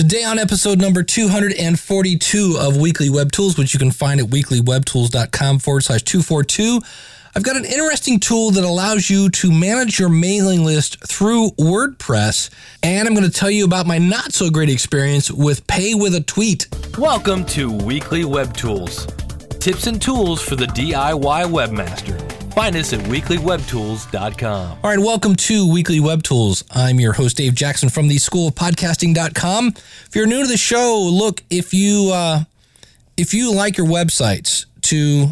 Today on episode number 242 of Weekly Web Tools, which you can find at weeklywebtools.com forward slash 242, I've got an interesting tool that allows you to manage your mailing list through WordPress. And I'm going to tell you about my not so great experience with Pay with a Tweet. Welcome to Weekly Web Tools tips and tools for the DIY webmaster. Find us at weeklywebtools.com. All right, welcome to Weekly Web Tools. I'm your host, Dave Jackson from the School of Podcasting.com. If you're new to the show, look, if you uh, if you like your websites to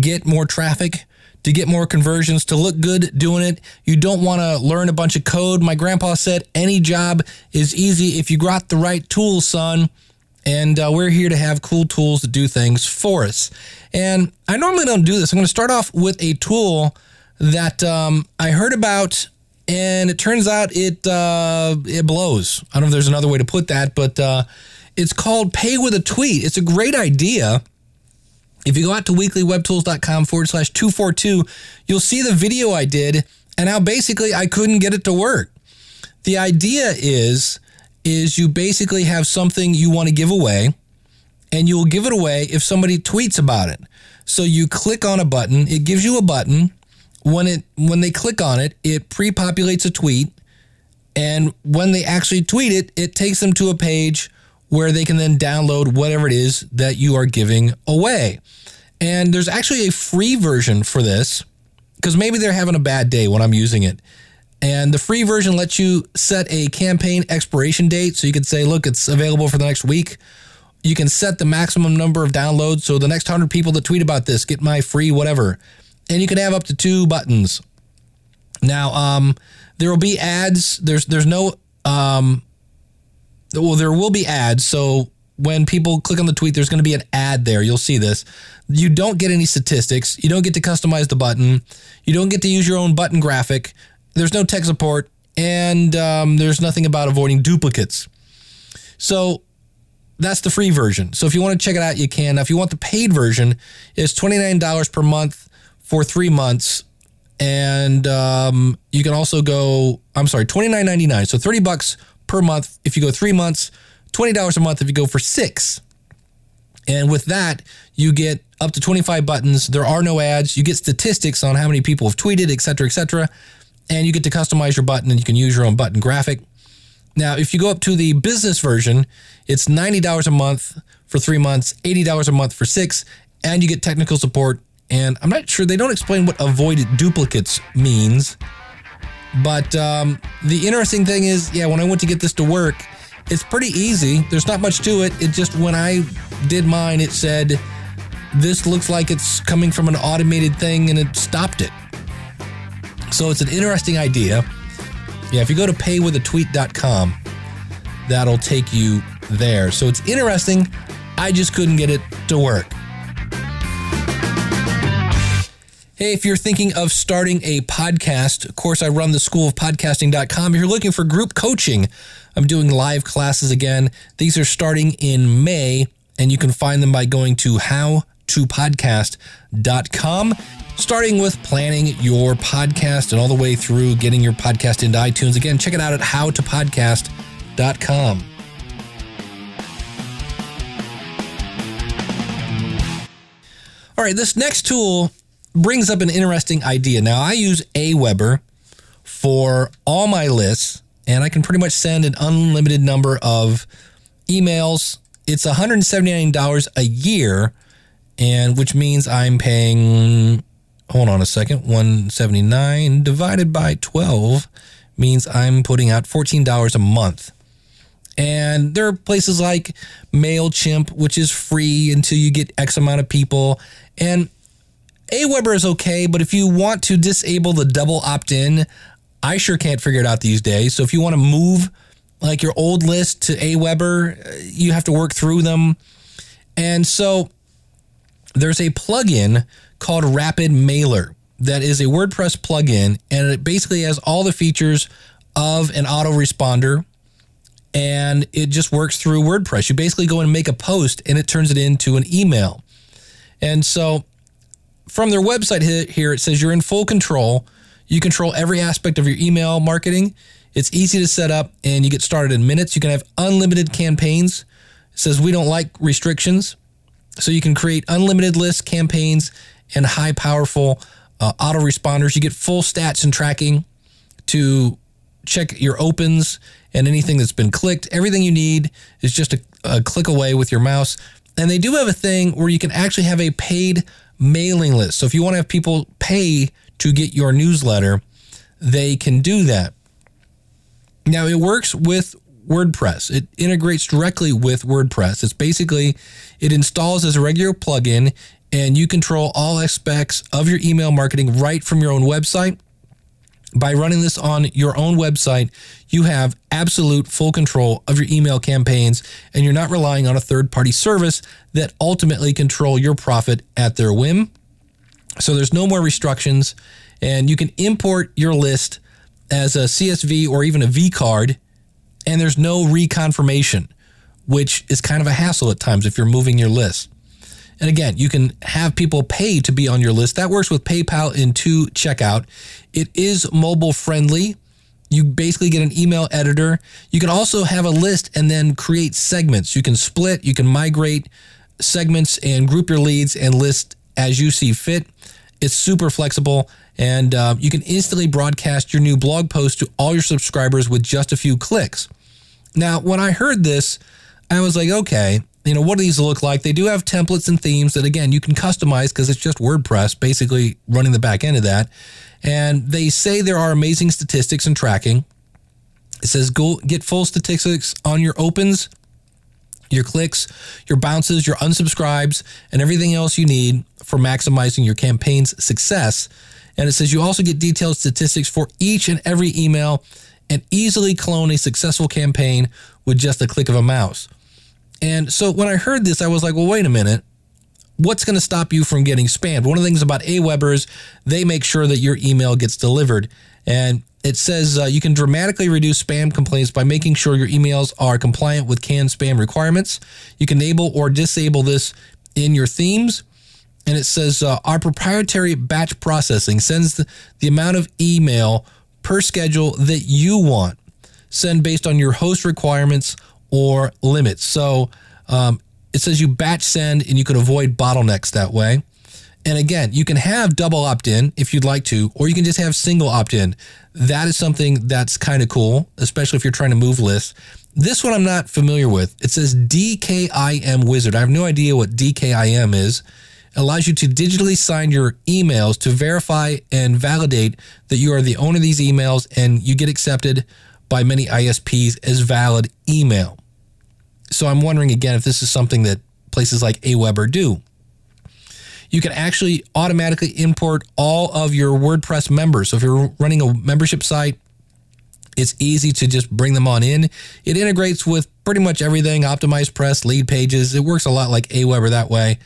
get more traffic, to get more conversions, to look good doing it, you don't want to learn a bunch of code. My grandpa said any job is easy if you got the right tools, son. And uh, we're here to have cool tools to do things for us. And I normally don't do this. I'm going to start off with a tool that um, I heard about, and it turns out it uh, it blows. I don't know if there's another way to put that, but uh, it's called Pay with a Tweet. It's a great idea. If you go out to weeklywebtools.com forward slash 242, you'll see the video I did and how basically I couldn't get it to work. The idea is is you basically have something you want to give away and you will give it away if somebody tweets about it. So you click on a button, it gives you a button. When it when they click on it, it pre-populates a tweet and when they actually tweet it, it takes them to a page where they can then download whatever it is that you are giving away. And there's actually a free version for this because maybe they're having a bad day when I'm using it. And the free version lets you set a campaign expiration date. So you could say, look, it's available for the next week. You can set the maximum number of downloads. So the next 100 people that tweet about this get my free whatever. And you can have up to two buttons. Now, um, there will be ads. There's there's no um, well, there will be ads. So when people click on the tweet, there's going to be an ad there. You'll see this. You don't get any statistics. You don't get to customize the button. You don't get to use your own button graphic. There's no tech support, and um, there's nothing about avoiding duplicates. So that's the free version. So if you want to check it out, you can. Now, if you want the paid version, it's $29 per month for three months. And um, you can also go, I'm sorry, $29.99. So 30 bucks per month if you go three months, $20 a month if you go for six. And with that, you get up to 25 buttons. There are no ads. You get statistics on how many people have tweeted, et cetera, et cetera and you get to customize your button and you can use your own button graphic. Now, if you go up to the business version, it's $90 a month for three months, $80 a month for six, and you get technical support. And I'm not sure, they don't explain what avoided duplicates means. But um, the interesting thing is, yeah, when I went to get this to work, it's pretty easy. There's not much to it. It just, when I did mine, it said, this looks like it's coming from an automated thing and it stopped it. So it's an interesting idea. Yeah, if you go to paywithatweet.com, that'll take you there. So it's interesting. I just couldn't get it to work. Hey, if you're thinking of starting a podcast, of course, I run the school of podcasting.com. If you're looking for group coaching, I'm doing live classes again. These are starting in May, and you can find them by going to howtopodcast.com starting with planning your podcast and all the way through getting your podcast into iTunes. Again, check it out at howtopodcast.com. All right, this next tool brings up an interesting idea. Now, I use Aweber for all my lists, and I can pretty much send an unlimited number of emails. It's $179 a year, and which means I'm paying hold on a second, 179 divided by 12 means I'm putting out $14 a month. And there are places like MailChimp, which is free until you get X amount of people. And Aweber is okay, but if you want to disable the double opt in, I sure can't figure it out these days. So if you want to move like your old list to Aweber, uh, you have to work through them. And so there's a plugin called Rapid Mailer that is a WordPress plugin and it basically has all the features of an autoresponder and it just works through WordPress. You basically go and make a post and it turns it into an email. And so from their website here, it says you're in full control. You control every aspect of your email marketing. It's easy to set up and you get started in minutes. You can have unlimited campaigns. It says we don't like restrictions. So you can create unlimited lists, campaigns, and high powerful uh, autoresponders. You get full stats and tracking to check your opens and anything that's been clicked. Everything you need is just a, a click away with your mouse. And they do have a thing where you can actually have a paid mailing list. So if you want to have people pay to get your newsletter, they can do that. Now it works with WordPress. It integrates directly with WordPress. It's basically it installs as a regular plugin and you control all aspects of your email marketing right from your own website. By running this on your own website, you have absolute full control of your email campaigns and you're not relying on a third party service that ultimately control your profit at their whim. So there's no more restrictions and you can import your list as a CSV or even a V card and there's no reconfirmation, which is kind of a hassle at times if you're moving your list. And again, you can have people pay to be on your list. That works with PayPal 2Checkout. It is mobile friendly. You basically get an email editor. You can also have a list and then create segments. You can split, you can migrate segments and group your leads and list as you see fit. It's super flexible and uh, you can instantly broadcast your new blog post to all your subscribers with just a few clicks. Now, when I heard this, I was like, okay, you know, what do these look like? They do have templates and themes that, again, you can customize because it's just WordPress, basically running the back end of that. And they say there are amazing statistics and tracking. It says go get full statistics on your opens, your clicks, your bounces, your unsubscribes, and everything else you need for maximizing your campaign's success. And it says you also get detailed statistics for each and every email and easily clone a successful campaign with just a click of a mouse. And so when I heard this, I was like, well, wait a minute. What's going to stop you from getting spammed? One of the things about Aweber they make sure that your email gets delivered. And it says uh, you can dramatically reduce spam complaints by making sure your emails are compliant with CAN-SPAM requirements. You can enable or disable this in your themes. And it says uh, our proprietary batch processing sends the, the amount of email per schedule that you want. Send based on your host requirements or limits. So um, it says you batch send and you can avoid bottlenecks that way. And again, you can have double opt in if you'd like to, or you can just have single opt in. That is something that's kind of cool, especially if you're trying to move lists. This one I'm not familiar with. It says DKIM Wizard. I have no idea what DKIM is. Allows you to digitally sign your emails to verify and validate that you are the owner of these emails and you get accepted by many ISPs as valid email. So I'm wondering again if this is something that places like Aweber do. You can actually automatically import all of your WordPress members. So if you're running a membership site, it's easy to just bring them on in. It integrates with pretty much everything OptimizePress, lead pages. It works a lot like Aweber that way.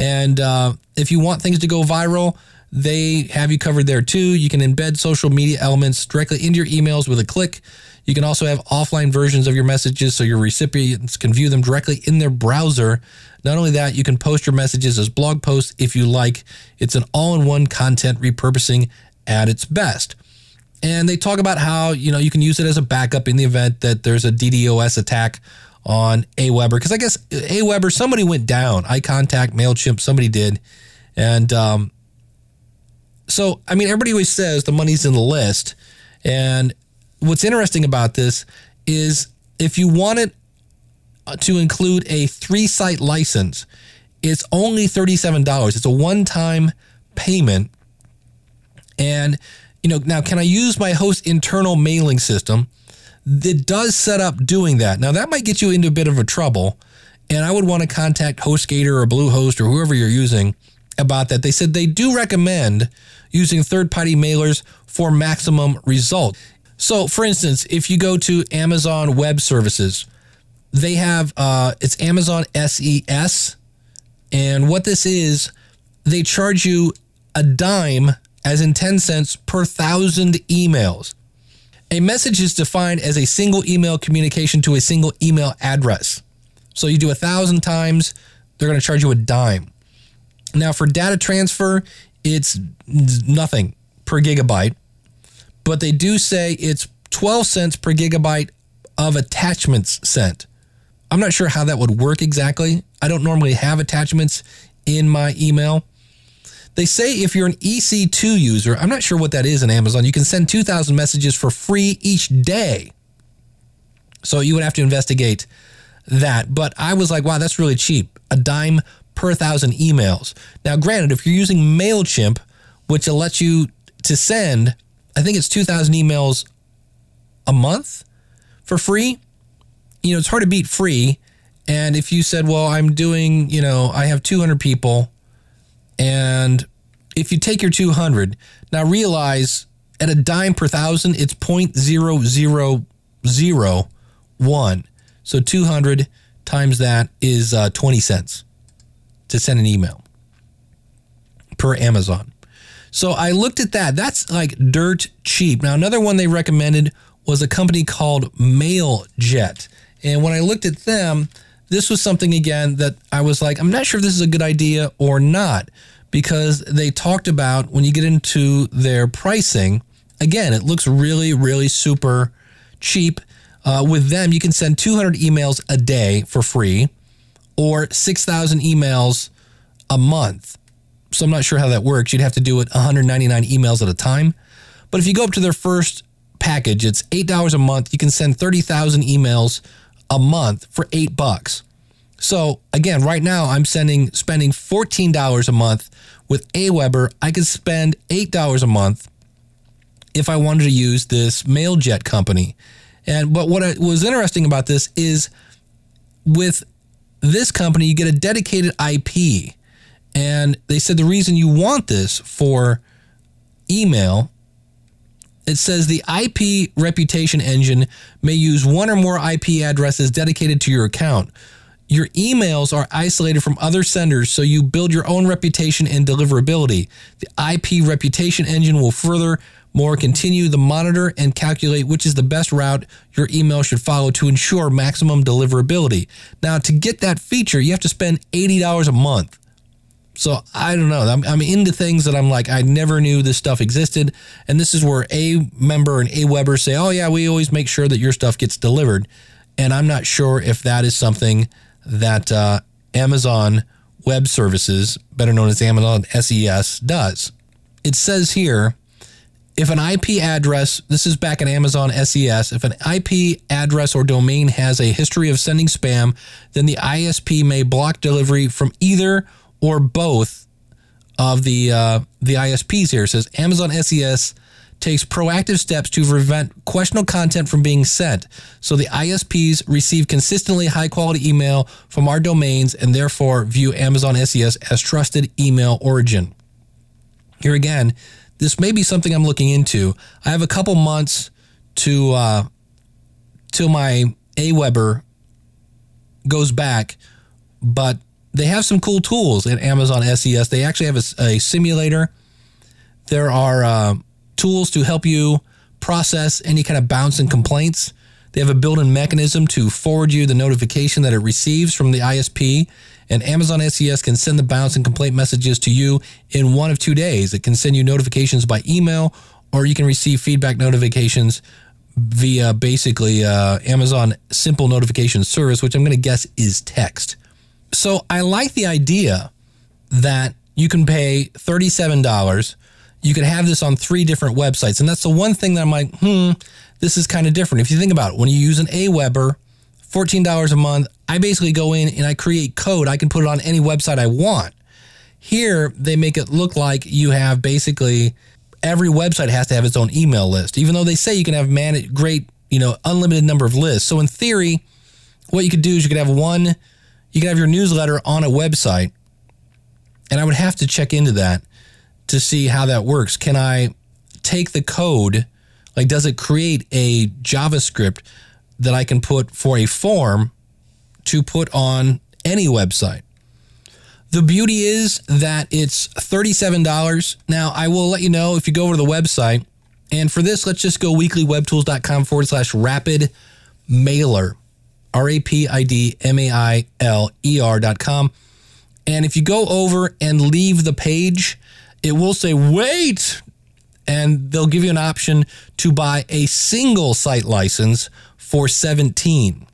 And uh, if you want things to go viral, they have you covered there too. You can embed social media elements directly into your emails with a click. You can also have offline versions of your messages so your recipients can view them directly in their browser. Not only that, you can post your messages as blog posts if you like. It's an all in one content repurposing at its best. And they talk about how, you know, you can use it as a backup in the event that there's a DDoS attack on Aweber. Because I guess Aweber, somebody went down. iContact, MailChimp, somebody did. And um, so, I mean, everybody always says the money's in the list. And what's interesting about this is if you wanted uh, to include a three site license, it's only $37. It's a one time payment. And, you know, now can I use my host internal mailing system? It does set up doing that. Now, that might get you into a bit of a trouble. And I would want to contact HostGator or Bluehost or whoever you're using about that. They said they do recommend using third party mailers for maximum result. So, for instance, if you go to Amazon Web Services, they have uh, it's Amazon SES, and what this is, they charge you a dime, as in 10 cents per thousand emails. A message is defined as a single email communication to a single email address. So you do a thousand times, they're going to charge you a dime. Now, for data transfer, it's nothing per gigabyte but they do say it's 12 cents per gigabyte of attachments sent. I'm not sure how that would work exactly. I don't normally have attachments in my email. They say if you're an EC2 user, I'm not sure what that is in Amazon, you can send 2,000 messages for free each day. So you would have to investigate that. But I was like, wow, that's really cheap. A dime per thousand emails. Now, granted, if you're using MailChimp, which will let you to send, I think it's 2,000 emails a month for free. You know, it's hard to beat free. And if you said, well, I'm doing, you know, I have 200 people, and if you take your 200, now realize at a dime per thousand, it's 0.0001. So 200 times that is uh, 20 cents to send an email per Amazon. So I looked at that. That's like dirt cheap. Now, another one they recommended was a company called MailJet. And when I looked at them, this was something again that I was like, I'm not sure if this is a good idea or not, because they talked about when you get into their pricing, again, it looks really, really super cheap. Uh, with them, you can send 200 emails a day for free or 6,000 emails a month. So I'm not sure how that works. You'd have to do it 199 emails at a time. But if you go up to their first package, it's $8 a month. You can send 30,000 emails a month for 8 bucks. So again, right now I'm sending spending $14 a month with Aweber. I could spend $8 a month if I wanted to use this MailJet company. And but what was interesting about this is with this company you get a dedicated IP. And they said the reason you want this for email it says the IP reputation engine may use one or more IP addresses dedicated to your account. Your emails are isolated from other senders, so you build your own reputation and deliverability. The IP reputation engine will further more continue to monitor and calculate which is the best route your email should follow to ensure maximum deliverability. Now, to get that feature, you have to spend $80 a month. So I don't know. I'm, I'm into things that I'm like, I never knew this stuff existed. And this is where a member and Aweber say, oh, yeah, we always make sure that your stuff gets delivered. And I'm not sure if that is something that uh, Amazon Web Services, better known as Amazon SES, does. It says here if an IP address, this is back in Amazon SES, if an IP address or domain has a history of sending spam, then the ISP may block delivery from either or both of the uh, the ISPs here. It says Amazon SES takes proactive steps to prevent questionable content from being sent. So the ISPs receive consistently high quality email from our domains and therefore view Amazon SES as trusted email origin. Here again, this may be something I'm looking into. I have a couple months to uh, till my Aweber goes back, but they have some cool tools at Amazon SES. They actually have a, a simulator. There are uh, tools to help you process any kind of bounce and complaints. They have a built in mechanism to forward you the notification that it receives from the ISP. And Amazon SES can send the bounce and complaint messages to you in one of two days. It can send you notifications by email, or you can receive feedback notifications via basically uh, Amazon Simple Notification Service, which I'm going to guess is text. So I like the idea that you can pay $37. You can have this on three different websites. And that's the one thing that I'm like, hmm, this is kind of different. If you think about it, when you use an Aweber, $14 a month, I basically go in and I create code. I can put it on any website I want. Here, they make it look like you have basically every website has to have its own email list, even though they say you can have man great, you know, unlimited number of lists. So in theory, what you could do is you could have one you can have your newsletter on a website. And I would have to check into that to see how that works. Can I take the code? Like, does it create a JavaScript that I can put for a form to put on any website? The beauty is that it's $37. Now, I will let you know if you go over to the website. And for this, let's just go weeklywebtools.com forward slash rapid mailer. R A P I D M A I L E R dot com. And if you go over and leave the page, it will say, wait, and they'll give you an option to buy a single site license for 17.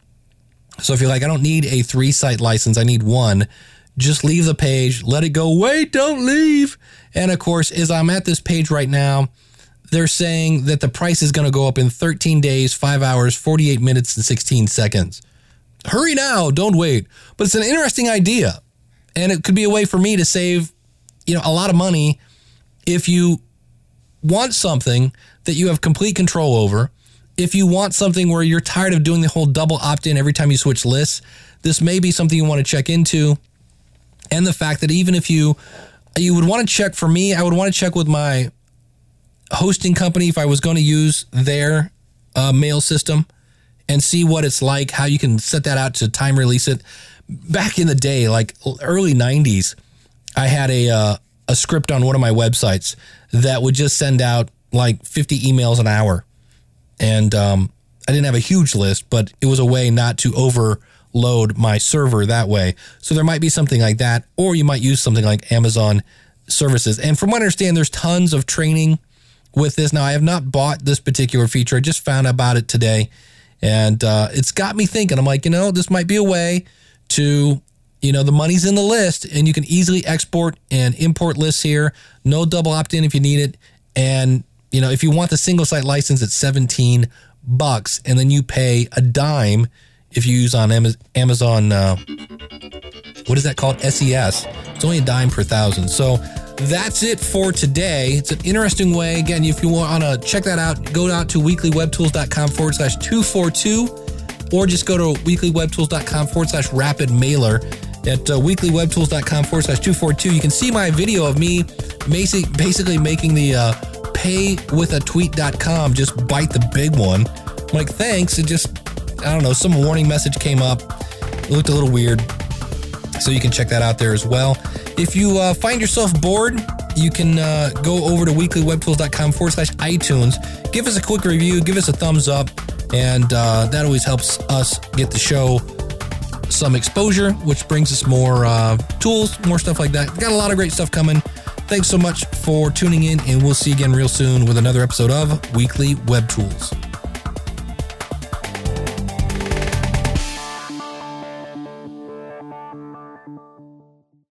So if you're like, I don't need a three site license, I need one, just leave the page, let it go, wait, don't leave. And of course, as I'm at this page right now, they're saying that the price is going to go up in 13 days, 5 hours, 48 minutes, and 16 seconds. Hurry now, don't wait. But it's an interesting idea. And it could be a way for me to save, you know, a lot of money if you want something that you have complete control over. If you want something where you're tired of doing the whole double opt-in every time you switch lists, this may be something you want to check into. And the fact that even if you you would want to check for me, I would want to check with my hosting company if I was going to use their uh, mail system and see what it's like, how you can set that out to time release it. Back in the day, like early 90s, I had a uh, a script on one of my websites that would just send out like 50 emails an hour. And um, I didn't have a huge list, but it was a way not to overload my server that way. So there might be something like that, or you might use something like Amazon services. And from what I understand, there's tons of training with this. Now, I have not bought this particular feature. I just found about it today. And uh, it's got me thinking. I'm like, you know, this might be a way to, you know, the money's in the list and you can easily export and import lists here. No double opt in if you need it. And, you know, if you want the single site license, it's 17 bucks. And then you pay a dime if you use on Amazon, uh, what is that called? SES. It's only a dime per thousand. So, that's it for today. It's an interesting way. Again, if you want to check that out, go out to weeklywebtools.com forward slash 242 or just go to weeklywebtools.com forward slash rapid mailer. At uh, weeklywebtools.com forward slash 242, you can see my video of me basic, basically making the uh, paywithatweet.com just bite the big one. I'm like, thanks. It just, I don't know, some warning message came up. It looked a little weird. So you can check that out there as well. If you uh, find yourself bored, you can uh, go over to weeklywebtools.com forward slash iTunes. Give us a quick review, give us a thumbs up, and uh, that always helps us get the show some exposure, which brings us more uh, tools, more stuff like that. Got a lot of great stuff coming. Thanks so much for tuning in, and we'll see you again real soon with another episode of Weekly Web Tools.